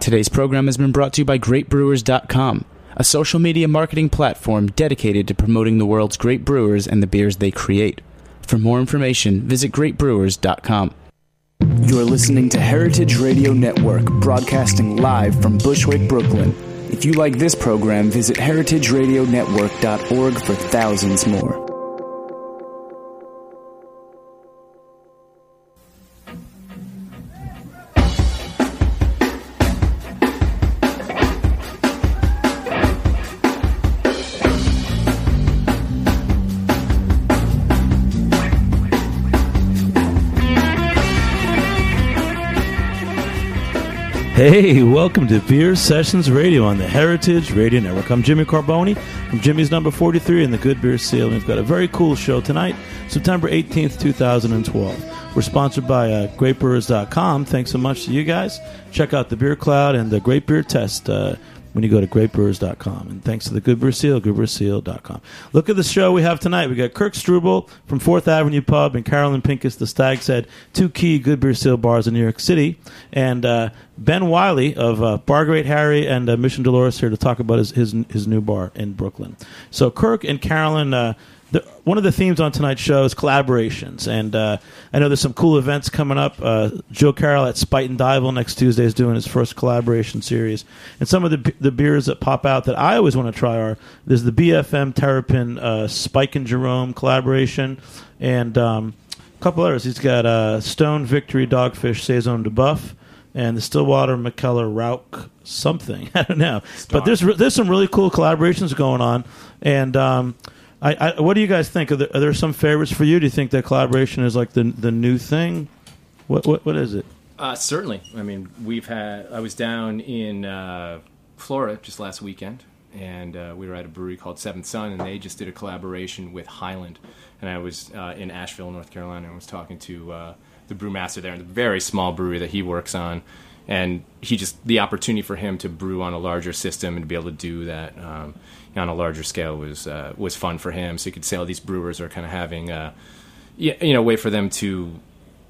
Today's program has been brought to you by GreatBrewers.com, a social media marketing platform dedicated to promoting the world's great brewers and the beers they create. For more information, visit GreatBrewers.com. You're listening to Heritage Radio Network, broadcasting live from Bushwick, Brooklyn. If you like this program, visit heritageradionetwork.org for thousands more. Hey, welcome to Beer Sessions Radio on the Heritage Radio Network. I'm Jimmy Carbone from Jimmy's Number 43 in the Good Beer Seal. We've got a very cool show tonight, September 18th, 2012. We're sponsored by uh, GreatBrewers.com. Thanks so much to you guys. Check out the Beer Cloud and the Great Beer Test. Uh, when you go to greatbrewers.com. And thanks to the Good Beer Seal, goodbeerseal.com. Look at the show we have tonight. We got Kirk Struble from 4th Avenue Pub and Carolyn Pincus, the Stag's Head, two key Good Beer Seal bars in New York City. And uh, Ben Wiley of uh, Bar Great Harry and uh, Mission Dolores here to talk about his, his, his new bar in Brooklyn. So Kirk and Carolyn uh, the, one of the themes on tonight's show is collaborations, and uh, I know there's some cool events coming up. Uh, Joe Carroll at Spuyten Duyvil next Tuesday is doing his first collaboration series, and some of the the beers that pop out that I always want to try are there's the BFM Terrapin uh, Spike and Jerome collaboration, and um, a couple others. He's got uh, Stone Victory Dogfish Saison du BUFF. And the Stillwater Mikkeller Rauch something I don't know, but there's there's some really cool collaborations going on, and um, I, I, what do you guys think? Are there, are there, some favorites for you? Do you think that collaboration is like the the new thing? What what, what is it? Uh, certainly. I mean, we've had. I was down in uh, Florida just last weekend, and uh, we were at a brewery called Seventh Sun, and they just did a collaboration with Highland. And I was uh, in Asheville, North Carolina, and was talking to uh, the brewmaster there, in the very small brewery that he works on. And he just the opportunity for him to brew on a larger system and to be able to do that. Um, on a larger scale was uh, was fun for him. So you could say all these brewers are kind of having a you know way for them to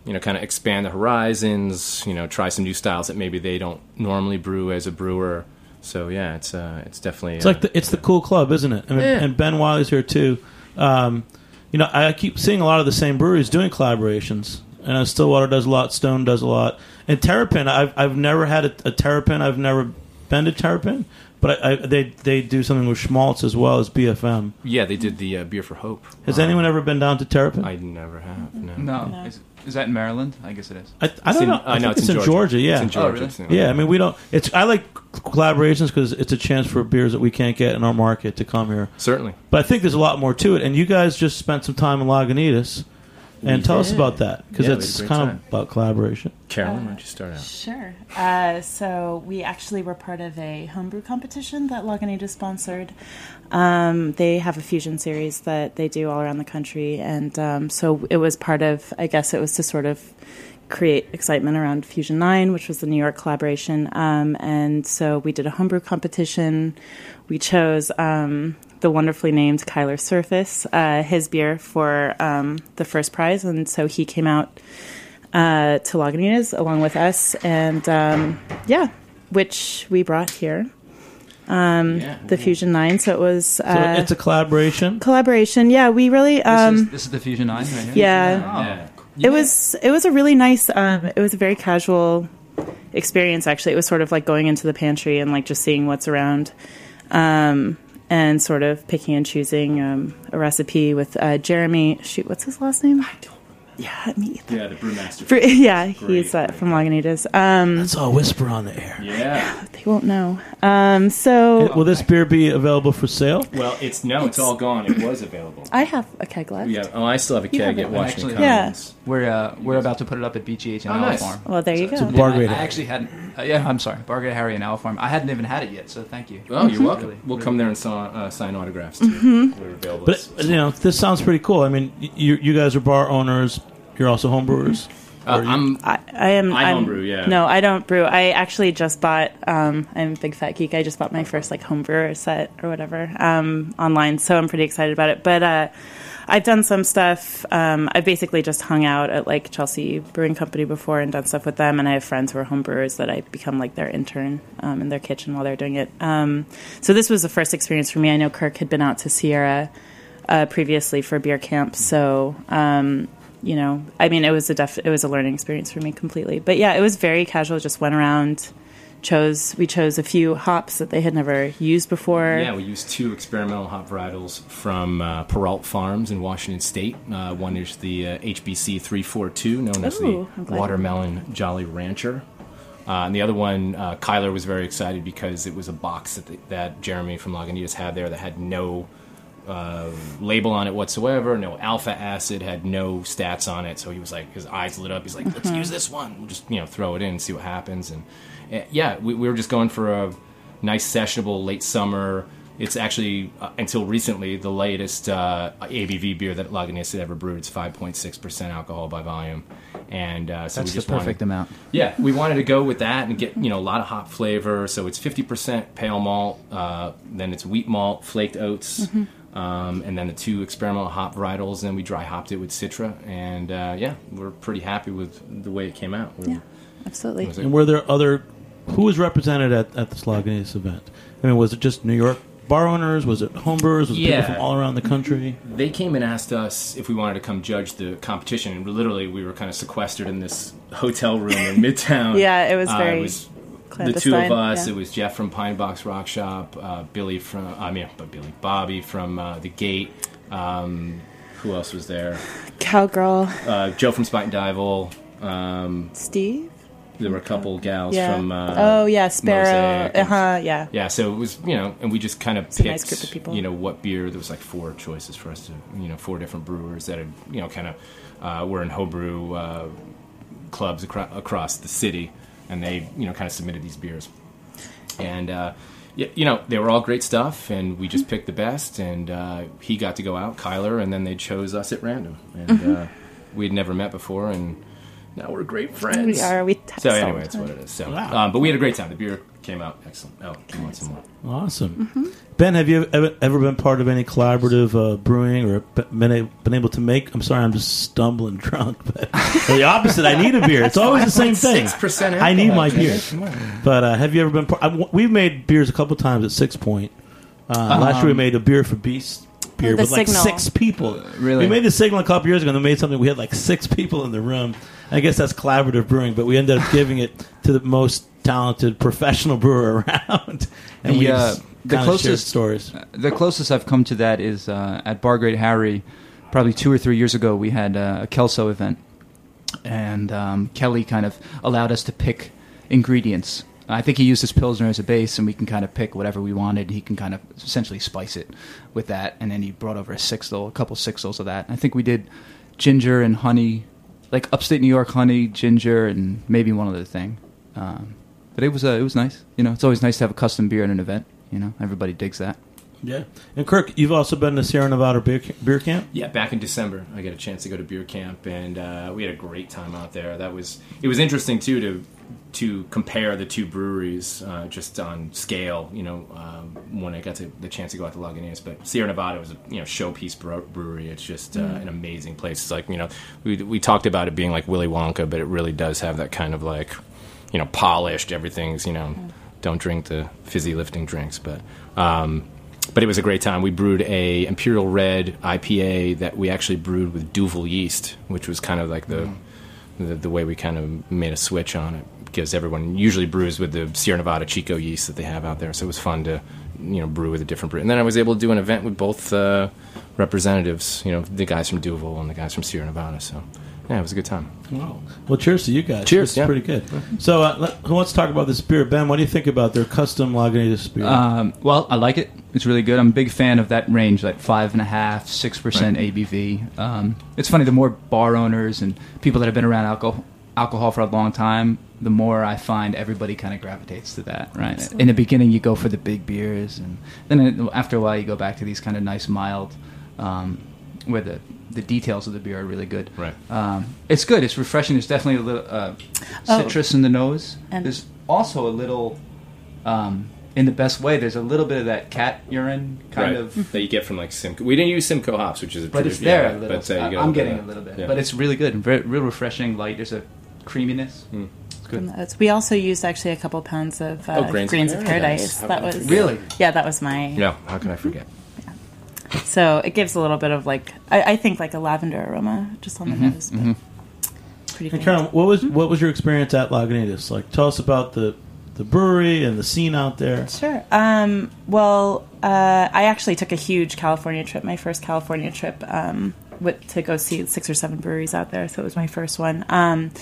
you know kind of expand the horizons. You know, try some new styles that maybe they don't normally brew as a brewer. So yeah, it's uh, it's definitely it's uh, like the, it's the cool club, isn't it? I mean, yeah. And Ben Wiley's here too. Um, you know, I keep seeing a lot of the same breweries doing collaborations. And uh, Stillwater does a lot, Stone does a lot, and Terrapin. I've I've never had a, a Terrapin. I've never been to Terrapin, but I, I, they they do something with Shmaltz as well as BFM. Yeah, they did the uh, Beer for Hope. Has um, anyone ever been down to Terrapin? I never have. No. No. no. Is, is, that in Maryland? I guess it is. I, I don't in, know. I, know it's, it's, in, Georgia. Georgia. Yeah. It's in Georgia. Oh, really? Yeah. I mean, we don't. It's. I like collaborations because it's a chance for beers that we can't get in our market to come here. Certainly. But I think there's a lot more to it. And you guys just spent some time in Lagunitas. And tell us about that because Yeah, it's we had a great kind time. of about collaboration. Carolyn, why don't you start out? Sure. Uh, so we actually were part of a homebrew competition that Lagunitas sponsored. Um, they have a fusion series that they do all around the country, and um, so it was part of. I guess it was to sort of create excitement around Fusion Nine, which was the New York collaboration. Um, and so we did a homebrew competition. We chose um, the wonderfully named Kyler Surface, uh, his beer for um, the first prize, and so he came out uh, to Lagunitas along with us, and um, yeah, which we brought here. Um, Yeah. the Fusion Nine, so it was So uh, it's a collaboration. collaboration. Yeah, we really. This, Um, is, this is the Fusion 9 right here? yeah. Oh. Yeah. It was it was a really nice. Um, it was a very casual experience. Actually, it was sort of like going into the pantry and like just seeing what's around, um, and sort of picking and choosing um, a recipe with uh, Jeremy. Shoot, what's his last name? I don't. Yeah, me. either. Yeah, the brewmaster. For, yeah, Great, he's uh, great from Lagunitas. Um, Let's all whisper on the air. yeah. they won't know. Um, so Will this beer be available for sale? Well, it's no, it's, all gone. It was available. I have a keg left. Yeah. Oh, I still have a You keg have at it. Washington Actually, Yeah. Commons. We're, uh, we're about to put it up at BGH and Oh, Owl nice. Farm. Well, there you So- go. so Bar I, I Harry. actually hadn't. Uh, yeah, I'm sorry. Bar Great Harry and Owl Farm. I hadn't even had it yet, so thank you. Oh, you're welcome. Really, we'll really come there and saw, uh, sign autographs too. Mm-hmm. We're available. But you know, this sounds pretty cool. I mean, y- you you guys are bar owners. You're also homebrewers. uh, I'm I, I am. I I'm- homebrew, yeah. No, I don't brew. I actually just bought. Um, I'm a big fat geek. I just bought my first like home brewer set or whatever um, online, so I'm pretty excited about it. But uh, I've done some stuff. Um, I've basically just hung out at like Chelsea Brewing Company before and done stuff with them. And I have friends who are home brewers that I become like their intern um, in their kitchen while they're doing it. Um, so this was the first experience for me. I know Kirk had been out to Sierra uh, previously for beer camp, so um, you know, I mean, it was a def- it was a learning experience for me completely. But yeah, it was very casual. Just went around, chose we chose a few hops that they had never used before. Yeah, we used two experimental hop varietals from uh, Perrault Farms in Washington State. Uh, one is the uh, HBC 342, known as Ooh, I'm the Watermelon Jolly Rancher. Uh, and the other one, uh, Kyler was very excited because it was a box that, the, that Jeremy from Lagunitas had there that had no uh, label on it whatsoever, no alpha acid, had no stats on it. So he was like, his eyes lit up. He's like, let's use this one. We'll just you know throw it in and see what happens. And uh, yeah, we, we were just going for a nice sessionable late summer. It's actually uh, until recently the latest uh, ABV beer that Lagunitas had ever brewed. It's 5.6 percent alcohol by volume, and uh, so That's we the just perfect wanted, amount. yeah, we wanted to go with that and get you know a lot of hop flavor. So it's fifty percent pale malt, uh, then it's wheat malt, flaked oats, um, and then the two experimental hop varietals. And we dry hopped it with Citra, and uh, yeah, we're pretty happy with the way it came out. We're- Yeah, absolutely. it was a- And were there other? Who was represented at, at this Lagunitas event? I mean, was it just New York bar owners? Was it homebrewers? Was it Yeah. people from all around the country? they came and asked us if we wanted to come judge the competition, and literally we were kind of sequestered in this hotel room in Midtown. Yeah, it was Uh, very it was the two of us. yeah. It was Jeff from Pine Box Rock Shop, uh, Billy from I mean, but Billy Bobby from uh, the Gate. Um, who else was there? Cowgirl, Uh, Joe from Spuyten Duyvil. Um, Steve. there were a couple gals Yeah. from. Uh, oh yeah, Sparrow. Uh huh. Yeah. Yeah, so it was you know, and we just kind of a picked nice group of people. you know what beer. There was like four choices for us to you know four different brewers that had you know kind of uh, were in homebrew uh, clubs acro- across the city, and they you know kind of submitted these beers, and uh, you know they were all great stuff, and we just picked the best, and uh, he got to go out, Kyler, and then they chose us at random, and Mm-hmm. uh, we'd never met before, and now we're great friends. We are. We text So anyway, the that's what it is. So, Wow. um, but we had a great time. The beer came out excellent. Oh, you want some more? Awesome. Mm-hmm. Ben, have you ever, ever been part of any collaborative uh, brewing or been, a, been able to make? I'm sorry, I'm just stumbling drunk. But the opposite, I need a beer. It's always the same thing. 6% I need my beer. But uh, have you ever been? Part, I, we've made beers a couple times at Sixpoint. Uh, last year we made a beer for Beast beer The with like six people. really? We made the Signal a couple years ago. and they made something. We had like six people in the room. I guess that's collaborative brewing, but we ended up giving it to the most talented professional brewer around. And we uh, the kinda shared closest- stories. The closest I've come to that is uh, at Bar Great Harry, probably two or three years ago. We had uh, a Kelso event, and um, Kelly kind of allowed us to pick ingredients. I think he used his pilsner as a base, and we can kind of pick whatever we wanted. He can kind of essentially spice it with that, and then he brought over a sixtel, a couple sixtels of that. I think we did ginger and honey, like upstate New York honey, ginger, and maybe one other thing. Um, but it was uh, it was nice. You know, it's always nice to have a custom beer at an event. You know, everybody digs that. Yeah. And Kirk, you've also been to Sierra Nevada beer, beer camp. Yeah, back in December, I got a chance to go to beer camp, and uh, we had a great time out there. That was it was interesting too to to compare the two breweries uh, just on scale. You know, um, when I got to the chance to go out to Lagunitas, but Sierra Nevada was a you know showpiece brewery. It's just uh, an amazing place. It's like you know we we talked about it being like Willy Wonka, but it really does have that kind of like you know polished. Everything's you know don't drink the fizzy lifting drinks, but. Um, but it was a great time. We brewed a Imperial Red IPA that we actually brewed with Duvel yeast, which was kind of like the the, the way we kind of made a switch on it because everyone usually brews with the Sierra Nevada Chico yeast that they have out there. So it was fun to you know brew with a different brew. And then I was able to do an event with both uh, representatives, you know, the guys from Duvel and the guys from Sierra Nevada. So yeah, it was a good time. Wow. Well, cheers to you guys. Cheers, It's yeah. pretty good. So uh, let, who wants to talk about this beer? Ben, what do you think about their custom Lagunitas beer? Um, well, I like it. It's really good. I'm a big fan of that range, like five and a half, six percent ABV. Um, it's funny. The more bar owners and people that have been around alcohol, alcohol for a long time, the more I find everybody kind of gravitates to that. Right. In the beginning, you go for the big beers, and then after a while, you go back to these kind of nice, mild, um, where the the details of the beer are really good. Right. Um, it's good. It's refreshing. There's definitely a little uh, Oh. citrus in the nose. And- There's also a little um, in the best way. There's a little bit of that cat urine kind right. of, that you get from like Simcoe. We didn't use Simcoe hops, which is a but it's there yeah, a little. But, uh, you I- get I'm getting a little bit, yeah. but it's really good, very, real refreshing. Light. There's a creaminess. It's good. We also used actually a couple pounds of uh, Oh, Grains of grains of Paradise. paradise. That was? Really? yeah, that was my. yeah. How can I forget? So it gives a little bit of like I, I think like a lavender aroma just on the Mhm, nose. But mhm. Pretty And good. Karen, what was what was your experience at Lagunitas? Like, tell us about the the brewery and the scene out there. Sure. Um, well, uh, I actually took a huge California trip, my first California trip, um, with, to go see six or seven breweries out there. So it was my first one. Um,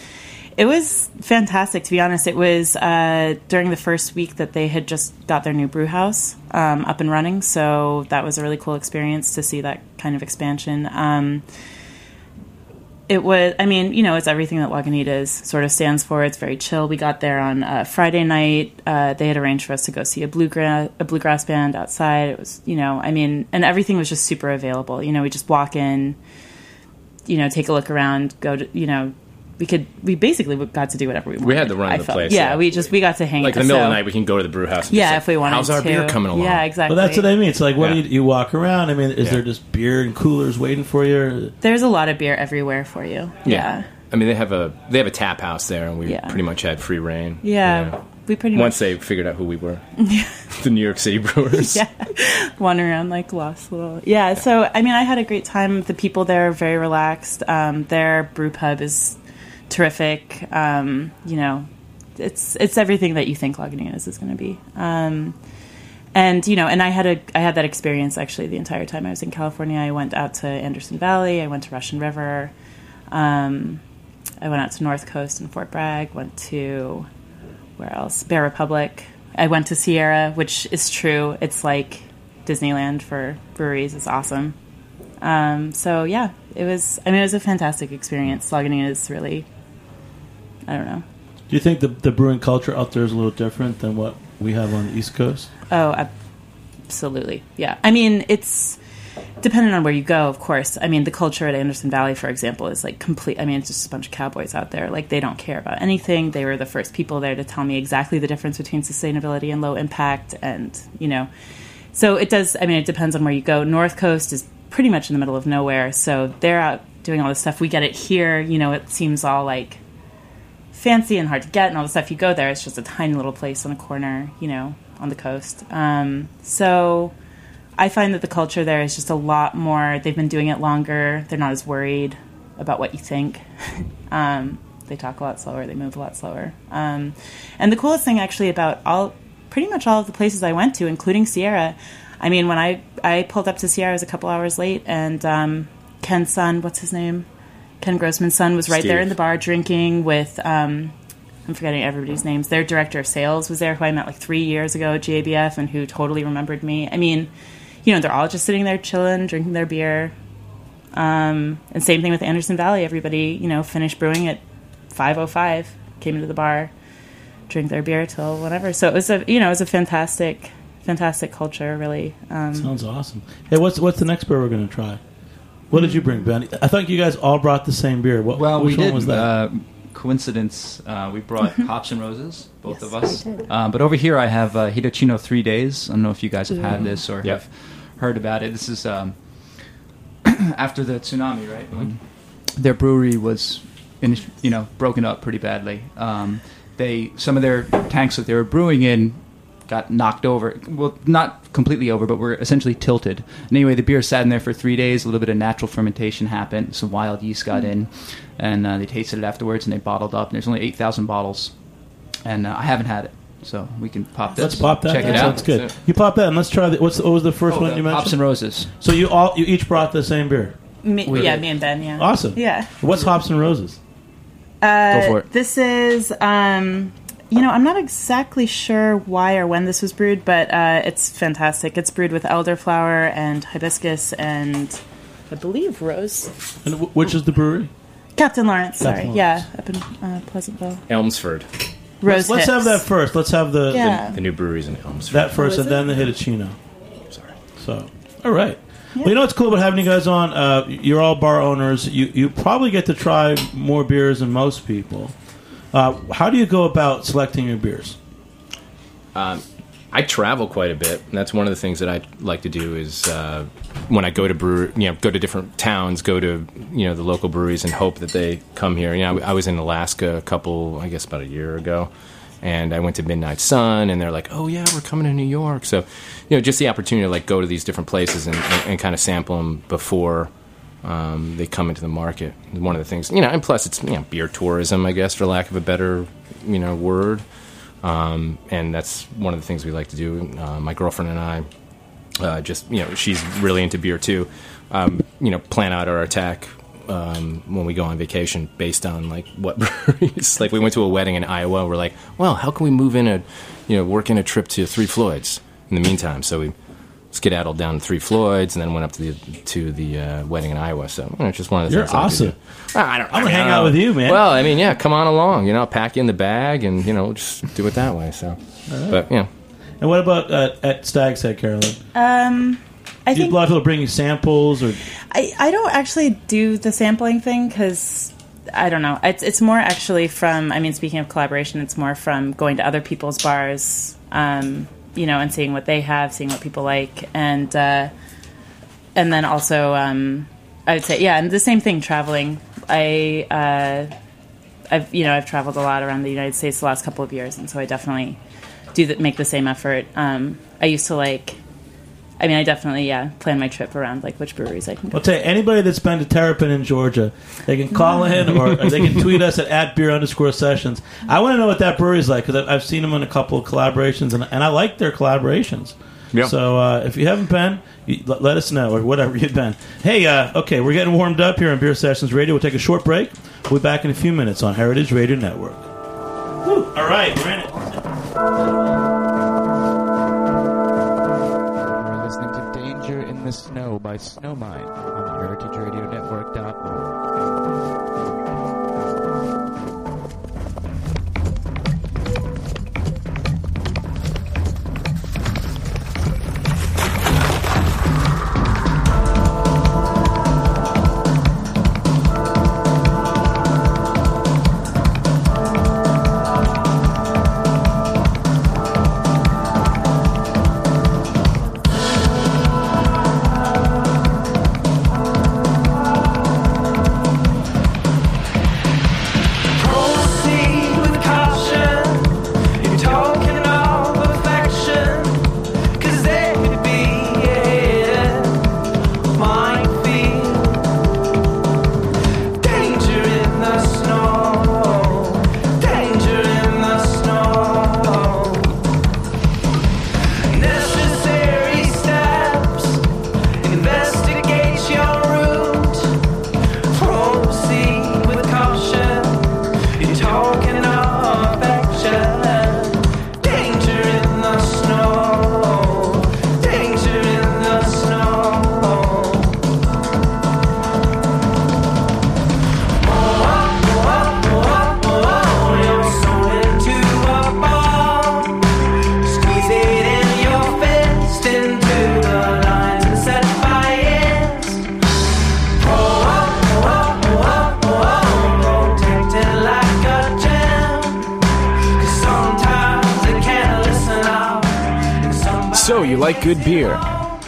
it was fantastic, to be honest. It was uh, during the first week that they had just got their new brew house um, up and running. So that was a really cool experience to see that kind of expansion. Um, it was i mean you know it's everything that lagunitas sort of stands for it's very chill we got there on uh, friday night uh, they had arranged for us to go see a bluegrass a bluegrass band outside it was you know i mean and everything was just super available you know we just walk in you know take a look around go to you know we could we basically got to do whatever we wanted. We had the run I the place. place, Yeah, yeah. we just we got to hang Like in the middle of the night, we can go to the brew house. And Yeah, just if we wanted How's our to. beer coming along? Yeah, exactly. Well, that's what I mean. It's like, what Yeah. do you, you walk around? I mean, is Yeah. there just beer and coolers waiting for you? There's a lot of beer everywhere for you. Yeah. I mean, they have a they have a tap house there, and we Yeah. pretty much had free reign. Yeah, you we pretty Once much they figured out who we were, the New York City Brewers. yeah, wander around like lost little. Yeah, so I mean, I had a great time. The people there are very relaxed. Um, their brew pub is terrific. Um, you know, it's it's everything that you think Lagunitas is going to be. Um, and you know, and I had a I had that experience actually the entire time I was in California. I went out to Anderson Valley. I went to Russian River. Um, I went out to North Coast and Fort Bragg. Went to where else? Bear Republic. I went to Sierra, which is true. It's like Disneyland for breweries. It's awesome. Um, so yeah, it was. I mean, it was a fantastic experience. Lagunitas really. I don't know. Do you think the the brewing culture out there is a little different than what we have on the East Coast? Oh, absolutely. Yeah. I mean, it's depending on where you go, of course. I mean, the culture at Anderson Valley, for example, is like complete. I mean, it's just a bunch of cowboys out there. Like, they don't care about anything. They were the first people there to tell me exactly the difference between sustainability and low impact. And, you know, so it does. I mean, it depends on where you go. North Coast is pretty much in the middle of nowhere. So they're out doing all this stuff. We get it here. You know, it seems all like fancy and hard to get and all the stuff. You go there it's just a tiny little place on a corner you know on the coast. Um, so i find that the culture there is just a lot more they've been doing it longer they're not as worried about what you think. Um, they talk a lot slower they move a lot slower. Um, and the coolest thing actually about all pretty much all of the places i went to including sierra i mean when i i pulled up to sierra it was a couple hours late and um, ken's son what's his name Ken Grossman's son was right there in the bar drinking with um, I'm forgetting everybody's names. Their director of sales was there, who I met like three years ago at GABF, and who totally remembered me. I mean, you know, they're all just sitting there chilling, drinking their beer. Um, and same thing with Anderson Valley. Everybody, you know, finished brewing at 5:05, came into the bar, drink their beer till whatever. So it was a, you know, it was a fantastic, fantastic culture. Really, um, Sounds awesome. Hey, what's what's the next beer we're going to try? What did you bring, Ben? I thought you guys all brought the same beer. What, Well, which we one did. was that? Uh, coincidence. Uh, we brought hops and roses, both Yes, of us. we. Um, but over here, I have uh, Hitachino Three Days. I don't know if you guys have had this or Yep. have heard about it. This is um, after the tsunami, right? When their brewery was, in, you know, broken up pretty badly. Um, they some of their tanks that they were brewing in got knocked over. Well, not completely over, but were essentially tilted. And anyway, the beer sat in there for three days. A little bit of natural fermentation happened. Some wild yeast got in, and uh, they tasted it afterwards, and they bottled up. And there's only eight thousand bottles, and uh, I haven't had it, so we can pop this. Let's pop that. Check That it out. Sounds good. That's. You pop that, and let's try. The, what's the, what was the first Oh, one the you mentioned? hops and roses. so you all you each brought the same beer. me, We yeah, me and Ben, yeah, Awesome. yeah. What's hops and roses? Uh, Go for it. This is, um, you know, I'm not exactly sure why or when this was brewed, but uh, it's fantastic. It's brewed with elderflower and hibiscus and I believe rose. And w- which is the brewery? Captain Lawrence, sorry. Captain Yeah, up in uh, Pleasantville. Elmsford, Rose let's let's have that first. Let's have the, Yeah. the new breweries in Elmsford. that first, Oh, is and then the? Hitachino. Sorry. So, all right. Well, you know what's cool about having you guys on? Uh, you're all bar owners. You you probably get to try more beers than most people. Uh, how do you go about selecting your beers? Um, I travel quite a bit. And that's one of the things that I like to do is uh, when I go to brew, you know, go to different towns, go to you know the local breweries, and hope that they come here. You know, I, I was in Alaska a couple, I guess, about a year ago, and I went to Midnight Sun, and they're like, "Oh yeah, we're coming to New York." So, you know, just the opportunity to like go to these different places and, and, and kind of sample them before um, they come into the market. One of the things, you know, and plus it's you know beer tourism, I guess, for lack of a better you know word. Um, and that's one of the things we like to do. Uh, my girlfriend and I, uh, just you know, she's really into beer too. Um, you know, plan out our attack um, when we go on vacation based on like what breweries. like we went to a wedding in Iowa. We're like, well, how can we move in a, you know, work in a trip to Three Floyds in the meantime? So we skedaddled down to Three Floyds and then went up to the to the uh, wedding in Iowa. So you know, it's just one of the You're things. that we awesome. do. I don't. I'm gonna hang out with you, man. Well, I mean, yeah, come on along. You know, I'll pack you in the bag and you know just do it that way. So, but yeah. And what about uh, at Stag's Head, Carolyn? Um, I Do think a lot of people bring you samples or I, I don't actually do the sampling thing because I don't know. It's it's more actually from. I mean, speaking of collaboration, it's more from going to other people's bars, um, you know, and seeing what they have, seeing what people like, and uh, and then also um, I would say yeah, and the same thing traveling. I uh, I've you know I've traveled a lot around the United States the last couple of years, and so I definitely do that, make the same effort. Um, I used to like. I mean, I definitely yeah plan my trip around like which breweries I can go. I'll tell you, anybody that's been to Terrapin in Georgia, they can call in or they can tweet us at, at beer underscore sessions. I want to know what that brewery's like because I've seen them in a couple of collaborations and, and I like their collaborations. Yeah. So uh, if you haven't been, you, let, let us know or whatever you've been. Hey, uh, okay, we're getting warmed up here on Beer Sessions Radio. We'll take a short break. We'll be back in a few minutes on Heritage Radio Network. Woo. All right, we're in it. The Snow by Snowmine on heritageradionetwork.org.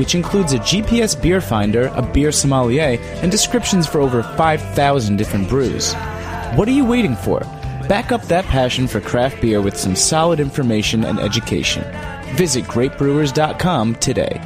which includes a GPS beer finder, a beer sommelier, and descriptions for over 5,000 different brews. What are you waiting for? Back up that passion for craft beer with some solid information and education. Visit greatbrewers.com today.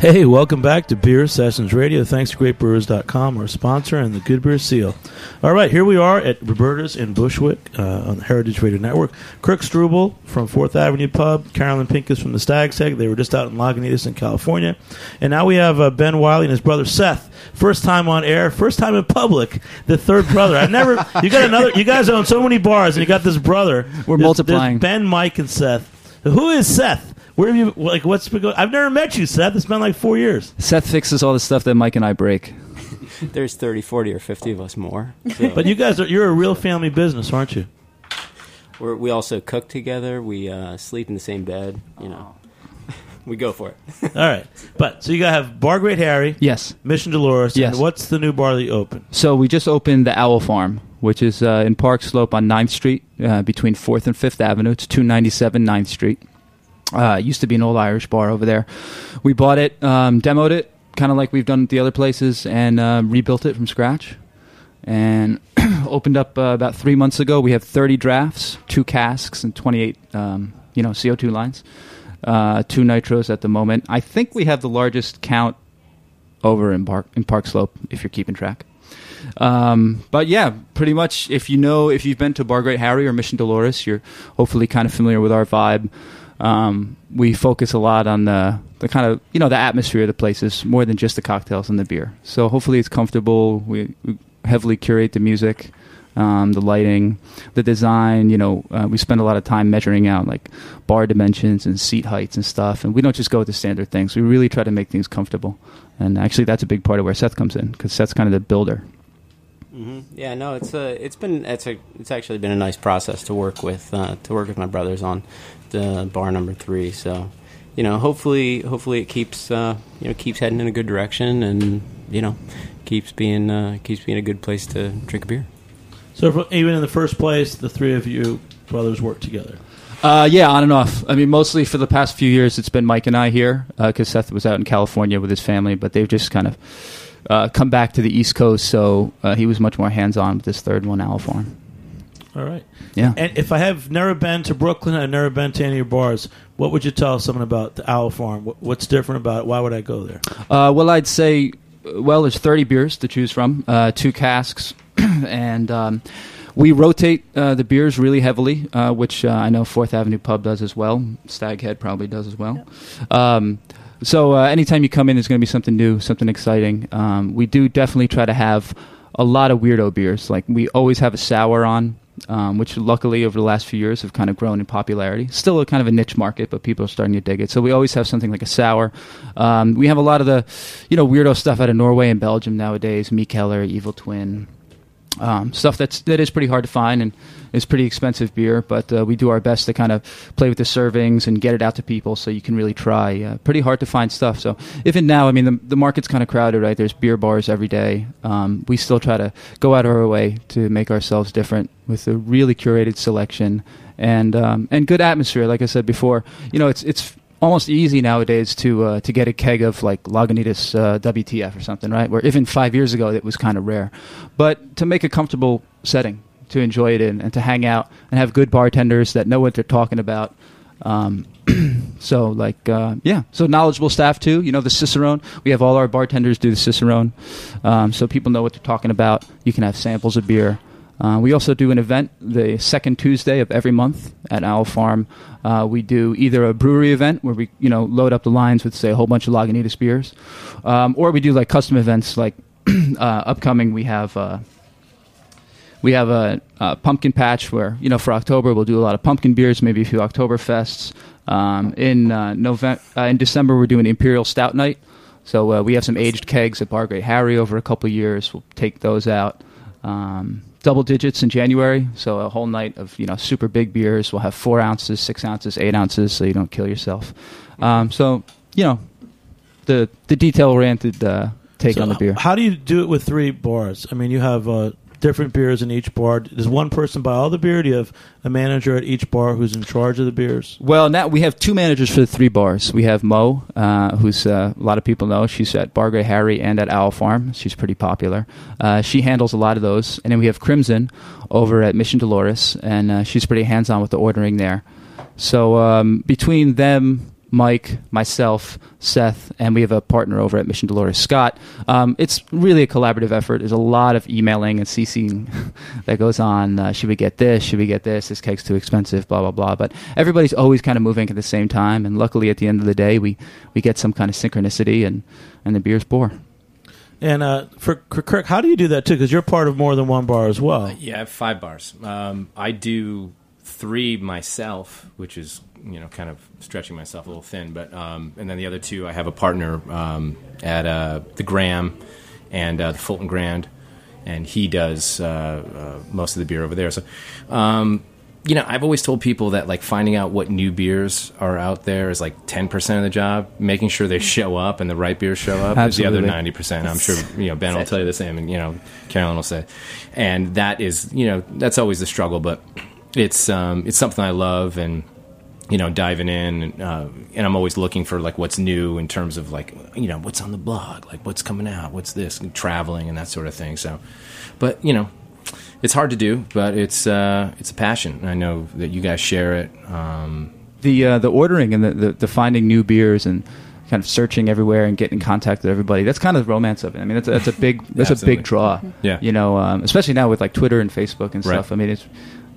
Hey, welcome back to Beer Sessions Radio. Thanks to GreatBrewers.com, our sponsor, and the Good Beer Seal. All right, here we are at Roberta's in Bushwick uh, on the Heritage Radio Network. Kirk Struble from Fourth Avenue Pub, Carolyn Pincus from the Stag's Head. They were just out in Lagunitas in California. And now we have uh, Ben Wiley and his brother Seth. First time on air, first time in public. The third brother. I never. You got another. You guys own so many bars, and you got this brother. We're There's- multiplying. there's Ben, Mike, and Seth. Who is Seth? Where have you like? What's been going? I've never met you, Seth. It's been like four years. Seth fixes all the stuff that Mike and I break. There's 30, 40, or 50 of us more. So But you guys are you're a real family business, aren't you? we're, we also cook together. We uh, sleep in the same bed. You know, we go for it. All right. But so you gotta have Bar Great Harry, Yes. Mission Dolores, Yes. and what's the new bar that you open? So we just opened the Owl Farm, which is uh, in Park Slope on 9th Street, uh, between 4th and 5th Avenue. It's 297 9th Street. Uh, used to be an old Irish bar over there. We bought it, um, demoed it, kind of like we've done at the other places, and uh, rebuilt it from scratch. And opened up uh, about three months ago. We have 30 drafts, two casks, and 28, um, you know, CO2 lines. Uh, two nitros at the moment. I think we have the largest count over in Park in Park Slope, if you're keeping track. Um, but yeah, pretty much. If you know, if you've been to Bar Great Harry or Mission Dolores, you're hopefully kind of familiar with our vibe. Um, we focus a lot on the the kind of you know the atmosphere of the places more than just the cocktails and the beer. So hopefully it's comfortable. We, we heavily curate the music. Um, the lighting, the design, you know, uh, we spend a lot of time measuring out like bar dimensions and seat heights and stuff. And we don't just go with the standard things. We really try to make things comfortable. And actually, that's a big part of where Seth comes in because Seth's kind of the builder. hmm Yeah, no, it's a, it's been, it's a, it's actually been a nice process to work with, uh, to work with my brothers on the bar number three. So, you know, hopefully, hopefully it keeps, uh, you know, keeps heading in a good direction, and you know, keeps being, uh, keeps being a good place to drink a beer. So for, even in the first place, the three of you brothers work together. Uh, yeah, on and off. I mean, mostly for the past few years, it's been Mike and I here because Seth was out in California with his family, but they've just kind of uh, come back to the East Coast, so uh, he was much more hands on with this third one, Owl Farm. All right. Yeah. And if I have never been to Brooklyn and I've never been to any of your bars, what would you tell someone about the Owl Farm? What's different about it? Why would I go there? Uh, well, I'd say, well, there's 30 beers to choose from, uh, two casks, and um, we rotate uh, the beers really heavily, uh, which uh, I know Fourth Avenue Pub does as well. Staghead probably does as well. Um, so uh, anytime you come in, there's going to be something new, something exciting. Um, we do definitely try to have a lot of weirdo beers. Like we always have a sour on. Um, which luckily over the last few years have kind of grown in popularity. Still a kind of a niche market, but people are starting to dig it. So we always have something like a sour. Um, we have a lot of the, you know, weirdo stuff out of Norway and Belgium nowadays. Keller, Evil Twin, um, stuff that's that is pretty hard to find and is pretty expensive beer. But uh, we do our best to kind of play with the servings and get it out to people so you can really try. Uh, pretty hard to find stuff. So even now, I mean, the, the market's kind of crowded, right? There's beer bars every day. Um, we still try to go out of our way to make ourselves different with a really curated selection and um, and good atmosphere. Like I said before, you know, it's it's almost easy nowadays to uh, to get a keg of like Lagunitas uh, WTF or something, right? Where even five years ago it was kind of rare, but to make a comfortable setting to enjoy it in and to hang out and have good bartenders that know what they're talking about. Um, so like uh, yeah, so knowledgeable staff too. You know the Cicerone. We have all our bartenders do the Cicerone, um, so people know what they're talking about. You can have samples of beer. Uh, we also do an event the second Tuesday of every month at Owl Farm. Uh, we do either a brewery event where we, you know, load up the lines with say a whole bunch of Lagunitas beers, um, or we do like custom events. Like uh, upcoming, we have uh, we have a, a pumpkin patch where you know for October we'll do a lot of pumpkin beers, maybe a few Oktoberfests. Um, in uh, November, uh, in December, we're doing Imperial Stout Night. So we have some aged kegs at Bar Great Harry over a couple years. We'll take those out. Um, double digits in January, so a whole night of you know super big beers. We'll have four ounces, six ounces, eight ounces, so you don't kill yourself. Um, so you know the the detail oriented uh, take So on the beer. How do you do it with three bars? I mean, you have uh, different beers in each bar. Does one person buy all the beer? Do you have a manager at each bar who's in charge of the beers? Well, now we have two managers for the three bars. We have Mo, uh, who's uh, a lot of people know. She's at Bar Harry and at Owl Farm. She's pretty popular. Uh, she handles a lot of those. And then we have Crimson over at Mission Dolores, and uh, she's pretty hands on with the ordering there. So um, between them, Mike, myself, Seth, and we have a partner over at Mission Dolores, Scott. Um, it's really a collaborative effort. There's a lot of emailing and CCing that goes on. Uh, should we get this? Should we get this? This cake's too expensive. Blah blah blah. But everybody's always kind of moving at the same time, and luckily at the end of the day, we we get some kind of synchronicity, and and the beers pour. And uh, for, for Kirk, how do you do that too? Because you're part of more than one bar as well. Yeah, I have five bars. Um, I do three myself, which is you know, kind of stretching myself a little thin. But um, and then the other two, I have a partner um, at uh, the Graham and uh, the Fulton Grand, and he does uh, uh, most of the beer over there. So. Um, you know, I've always told people that like finding out what new beers are out there is like ten percent of the job. Making sure they show up and the right beers show up is the other ninety percent. I'm sure you know Ben will tell you the same, and you know Carolyn will say, and that is you know that's always the struggle, but it's um, it's something I love and you know diving in and, uh, and I'm always looking for like what's new in terms of like you know what's on the blog, like what's coming out, what's this, and traveling and that sort of thing. So, but you know it's hard to do, but it's uh, it's a passion. I know that you guys share it. Um, the uh, the ordering and the, the, the finding new beers and kind of searching everywhere and getting in contact with everybody. That's kind of the romance of it. I mean, that's a, that's a big that's a big draw. Yeah. you know, um, especially now with like Twitter and Facebook and Right. stuff. I mean, it's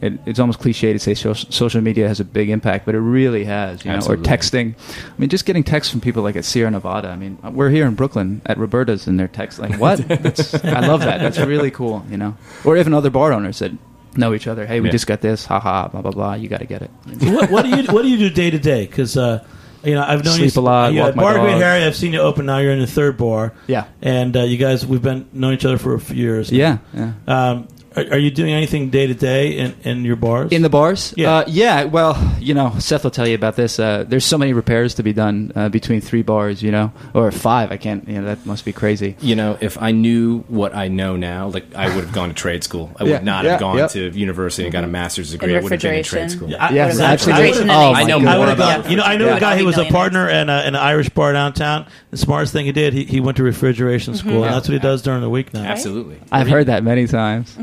it, it's almost cliche to say so, social media has a big impact, but it really has. You know, Absolutely. or texting. I mean, just getting texts from people like at Sierra Nevada. I mean, we're here in Brooklyn at Roberta's and they're text like, "What? That's, I love that. That's really cool." You know, or even other bar owners that know each other. Hey, we Yeah. just got this. Ha ha. Blah blah blah. You got to get it. what, what do you What do you do day to day? Because uh, you know I've known Sleep you a lot, You walk Bar Great. Harry. I've seen you open. Now you're in the third bar. Yeah. and uh, you guys we've been knowing each other for a few years. Yeah. Yeah. Um, are, are you doing anything day to day in in your bars? In the bars? Yeah. Uh, yeah. Well, you know, Seth will tell you about this. Uh, there's so many repairs to be done uh, between three bars, you know, or five. I can't, you know, that must be crazy. you know, if I knew what I know now, like I would have gone to trade school. I would Yeah, not yeah, have gone yep. to university and got a master's degree. In I would have been in trade refrigeration. school. I, Yes, What about absolutely. refrigeration Oh, I know God. more about- gone- you know, I know Yeah. a guy. He was a partner in, a, an Irish bar downtown. The smartest thing he did, he, he went to refrigeration school, and that's what he does during the week now. Absolutely, I've heard that many times.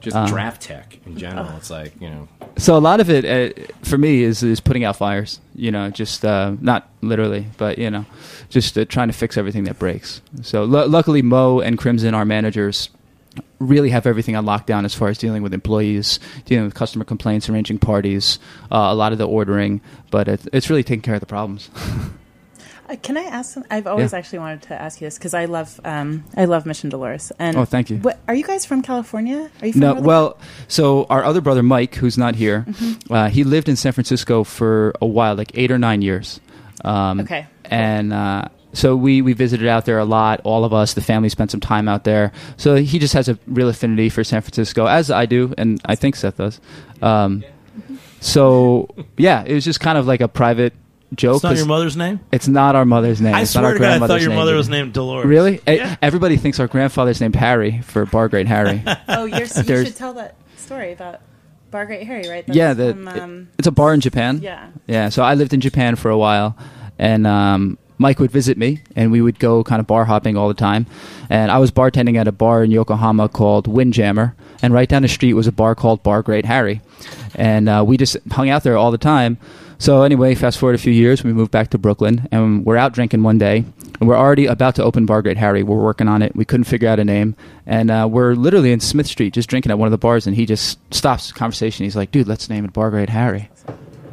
Just Uh. draft tech in general. It's like you know, So a lot of it uh, for me is is putting out fires. You know, just uh, not literally, but you know, just uh, trying to fix everything that breaks. So lu luckily, Mo and Crimson, our managers, really have everything on lockdown as far as dealing with employees, dealing with customer complaints, arranging parties, uh, a lot of the ordering. But it, it's really taking care of the problems. Uh, can I ask? Some, I've always Yeah. actually wanted to ask you this because I love um, I love Mission Dolores. And Oh, thank you. What, are you guys from California? Are you from No, Northern- well, so our other brother Mike, who's not here, Mm-hmm. uh, he lived in San Francisco for a while, like eight or nine years. Um, Okay. And uh, so we we visited out there a lot. All of us, the family, spent some time out there. So he just has a real affinity for San Francisco, as I do, and I think Seth does. Um, so yeah, it was just kind of like a private joke. It's not 'cause your mother's name. it's not our mother's name. I It's not swear our to God, I thought your name mother was named Dolores. Really? Yeah. Everybody thinks our grandfather's named Harry for Bar Great Harry. oh, you're, you should tell that story about Bar Great Harry, right? yeah, the, from, um, it's a bar in Japan. yeah. Yeah, so I lived in Japan for a while, and um, Mike would visit me, and we would go kind of bar hopping all the time. And I was bartending at a bar in Yokohama called Windjammer, and right down the street was a bar called Bar Great Harry, and uh, we just hung out there all the time. So anyway, fast forward a few years, we moved back to Brooklyn, and we're out drinking one day, and we're already about to open Bar Great Harry. We're working on it. We couldn't figure out a name, and uh, we're literally in Smith Street, just drinking at one of the bars, and he just stops the conversation. He's like, "Dude, let's name it Bar Great Harry."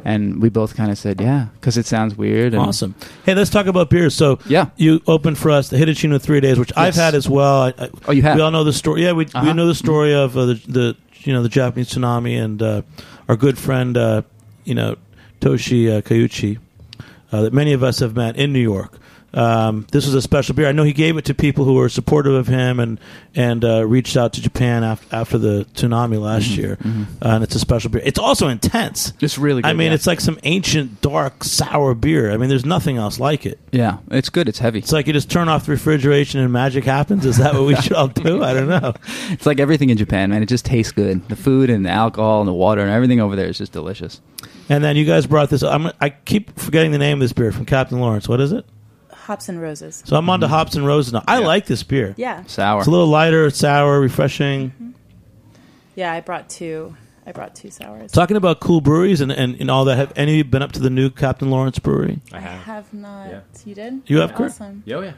And we both kind of said, "Yeah," because it sounds weird. And Awesome. Hey, let's talk about beers. So, Yeah. you opened for us the Hitachino Three Days, which I've had as well. I, I, Oh, you have? We all know the story. Yeah, we, we Uh-huh. know the story of uh, the, the you know the Japanese tsunami and uh, our good friend uh, you know Toshi uh, Kiuchi uh, that many of us have met in New York. Um, this was a special beer. I know he gave it to people who were supportive of him and and uh, reached out to Japan after, after the tsunami last Mm-hmm. year. Uh, and it's a special beer. It's also intense. It's really good. I mean, yeah. it's like some ancient, dark, sour beer. I mean, there's nothing else like it. yeah, it's good. It's heavy. It's like you just turn off the refrigeration and magic happens. Is that what we should all do? I don't know. It's like everything in Japan, man. It just tastes good. The food and the alcohol and the water and everything over there is just delicious. And then you guys brought this. I'm, I keep forgetting the name of this beer from Captain Lawrence. What is it? Hops and Roses. So I'm on to hops and roses now. I Yeah. like this beer. Yeah. Sour. It's a little lighter, sour, refreshing. Yeah, I brought two. I brought two sours. Talking about cool breweries and, and, and all that. Have any of you been up to the new Captain Lawrence brewery? I I have. have not. Yeah. You did? You have, Kirk? Awesome. Yeah, oh, yeah.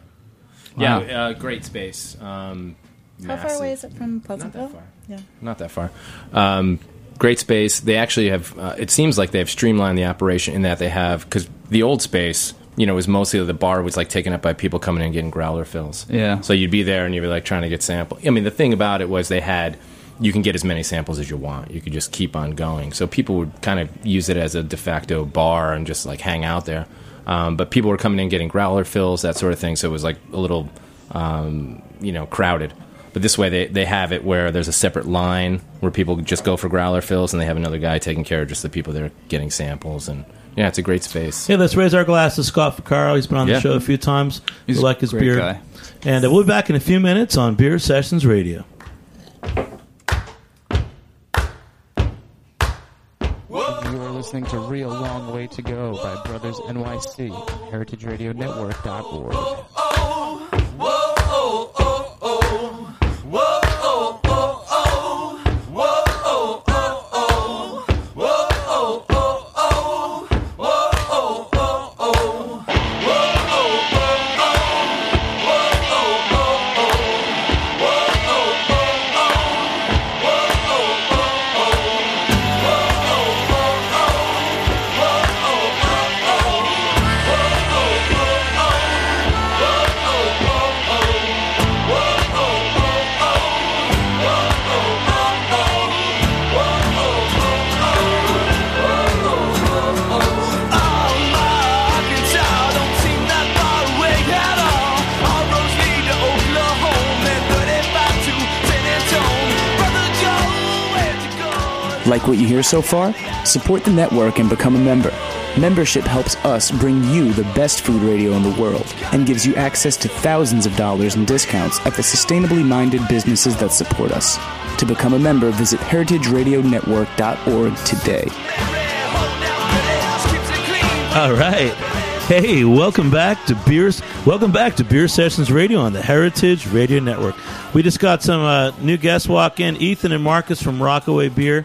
Wow. Yeah, uh, great space. Um, How far massive. away is it from Not Pleasantville? that far. Yeah. Not that far. Um, great space. They actually have. Uh, it seems like they've streamlined the operation in that they have because the old space, you know, was mostly the bar was like taken up by people coming in and getting growler fills. Yeah. So you'd be there and you'd be like trying to get sample. I mean, the thing about it was they had you can get as many samples as you want. You could just keep on going. So people would kind of use it as a de facto bar and just like hang out there. Um, but people were coming in getting growler fills, that sort of thing. So it was like a little, um, you know, crowded. But this way, they, they have it where there's a separate line where people just go for growler fills, and they have another guy taking care of just the people that are getting samples. And yeah, it's a great space. Yeah, let's raise our glass to Scott Vaccaro. He's been on the Yeah. show a few times. He's we like his great beer. guy. And uh, we'll be back in a few minutes on Beer Sessions Radio. You are listening to Real Long Way to Go by Brothers NYC, heritageradionetwork.org. Like you hear so far? Support the network and become a member. Membership helps us bring you the best food radio in the world and gives you access to thousands of dollars in discounts at the sustainably minded businesses that support us. To become a member, visit heritageradionetwork.org today. All right. Hey, welcome back to Beers. Welcome back to Beer Sessions Radio on the Heritage Radio Network. We just got some uh, new guests walk in. Ethan and Marcus from Rockaway Beer.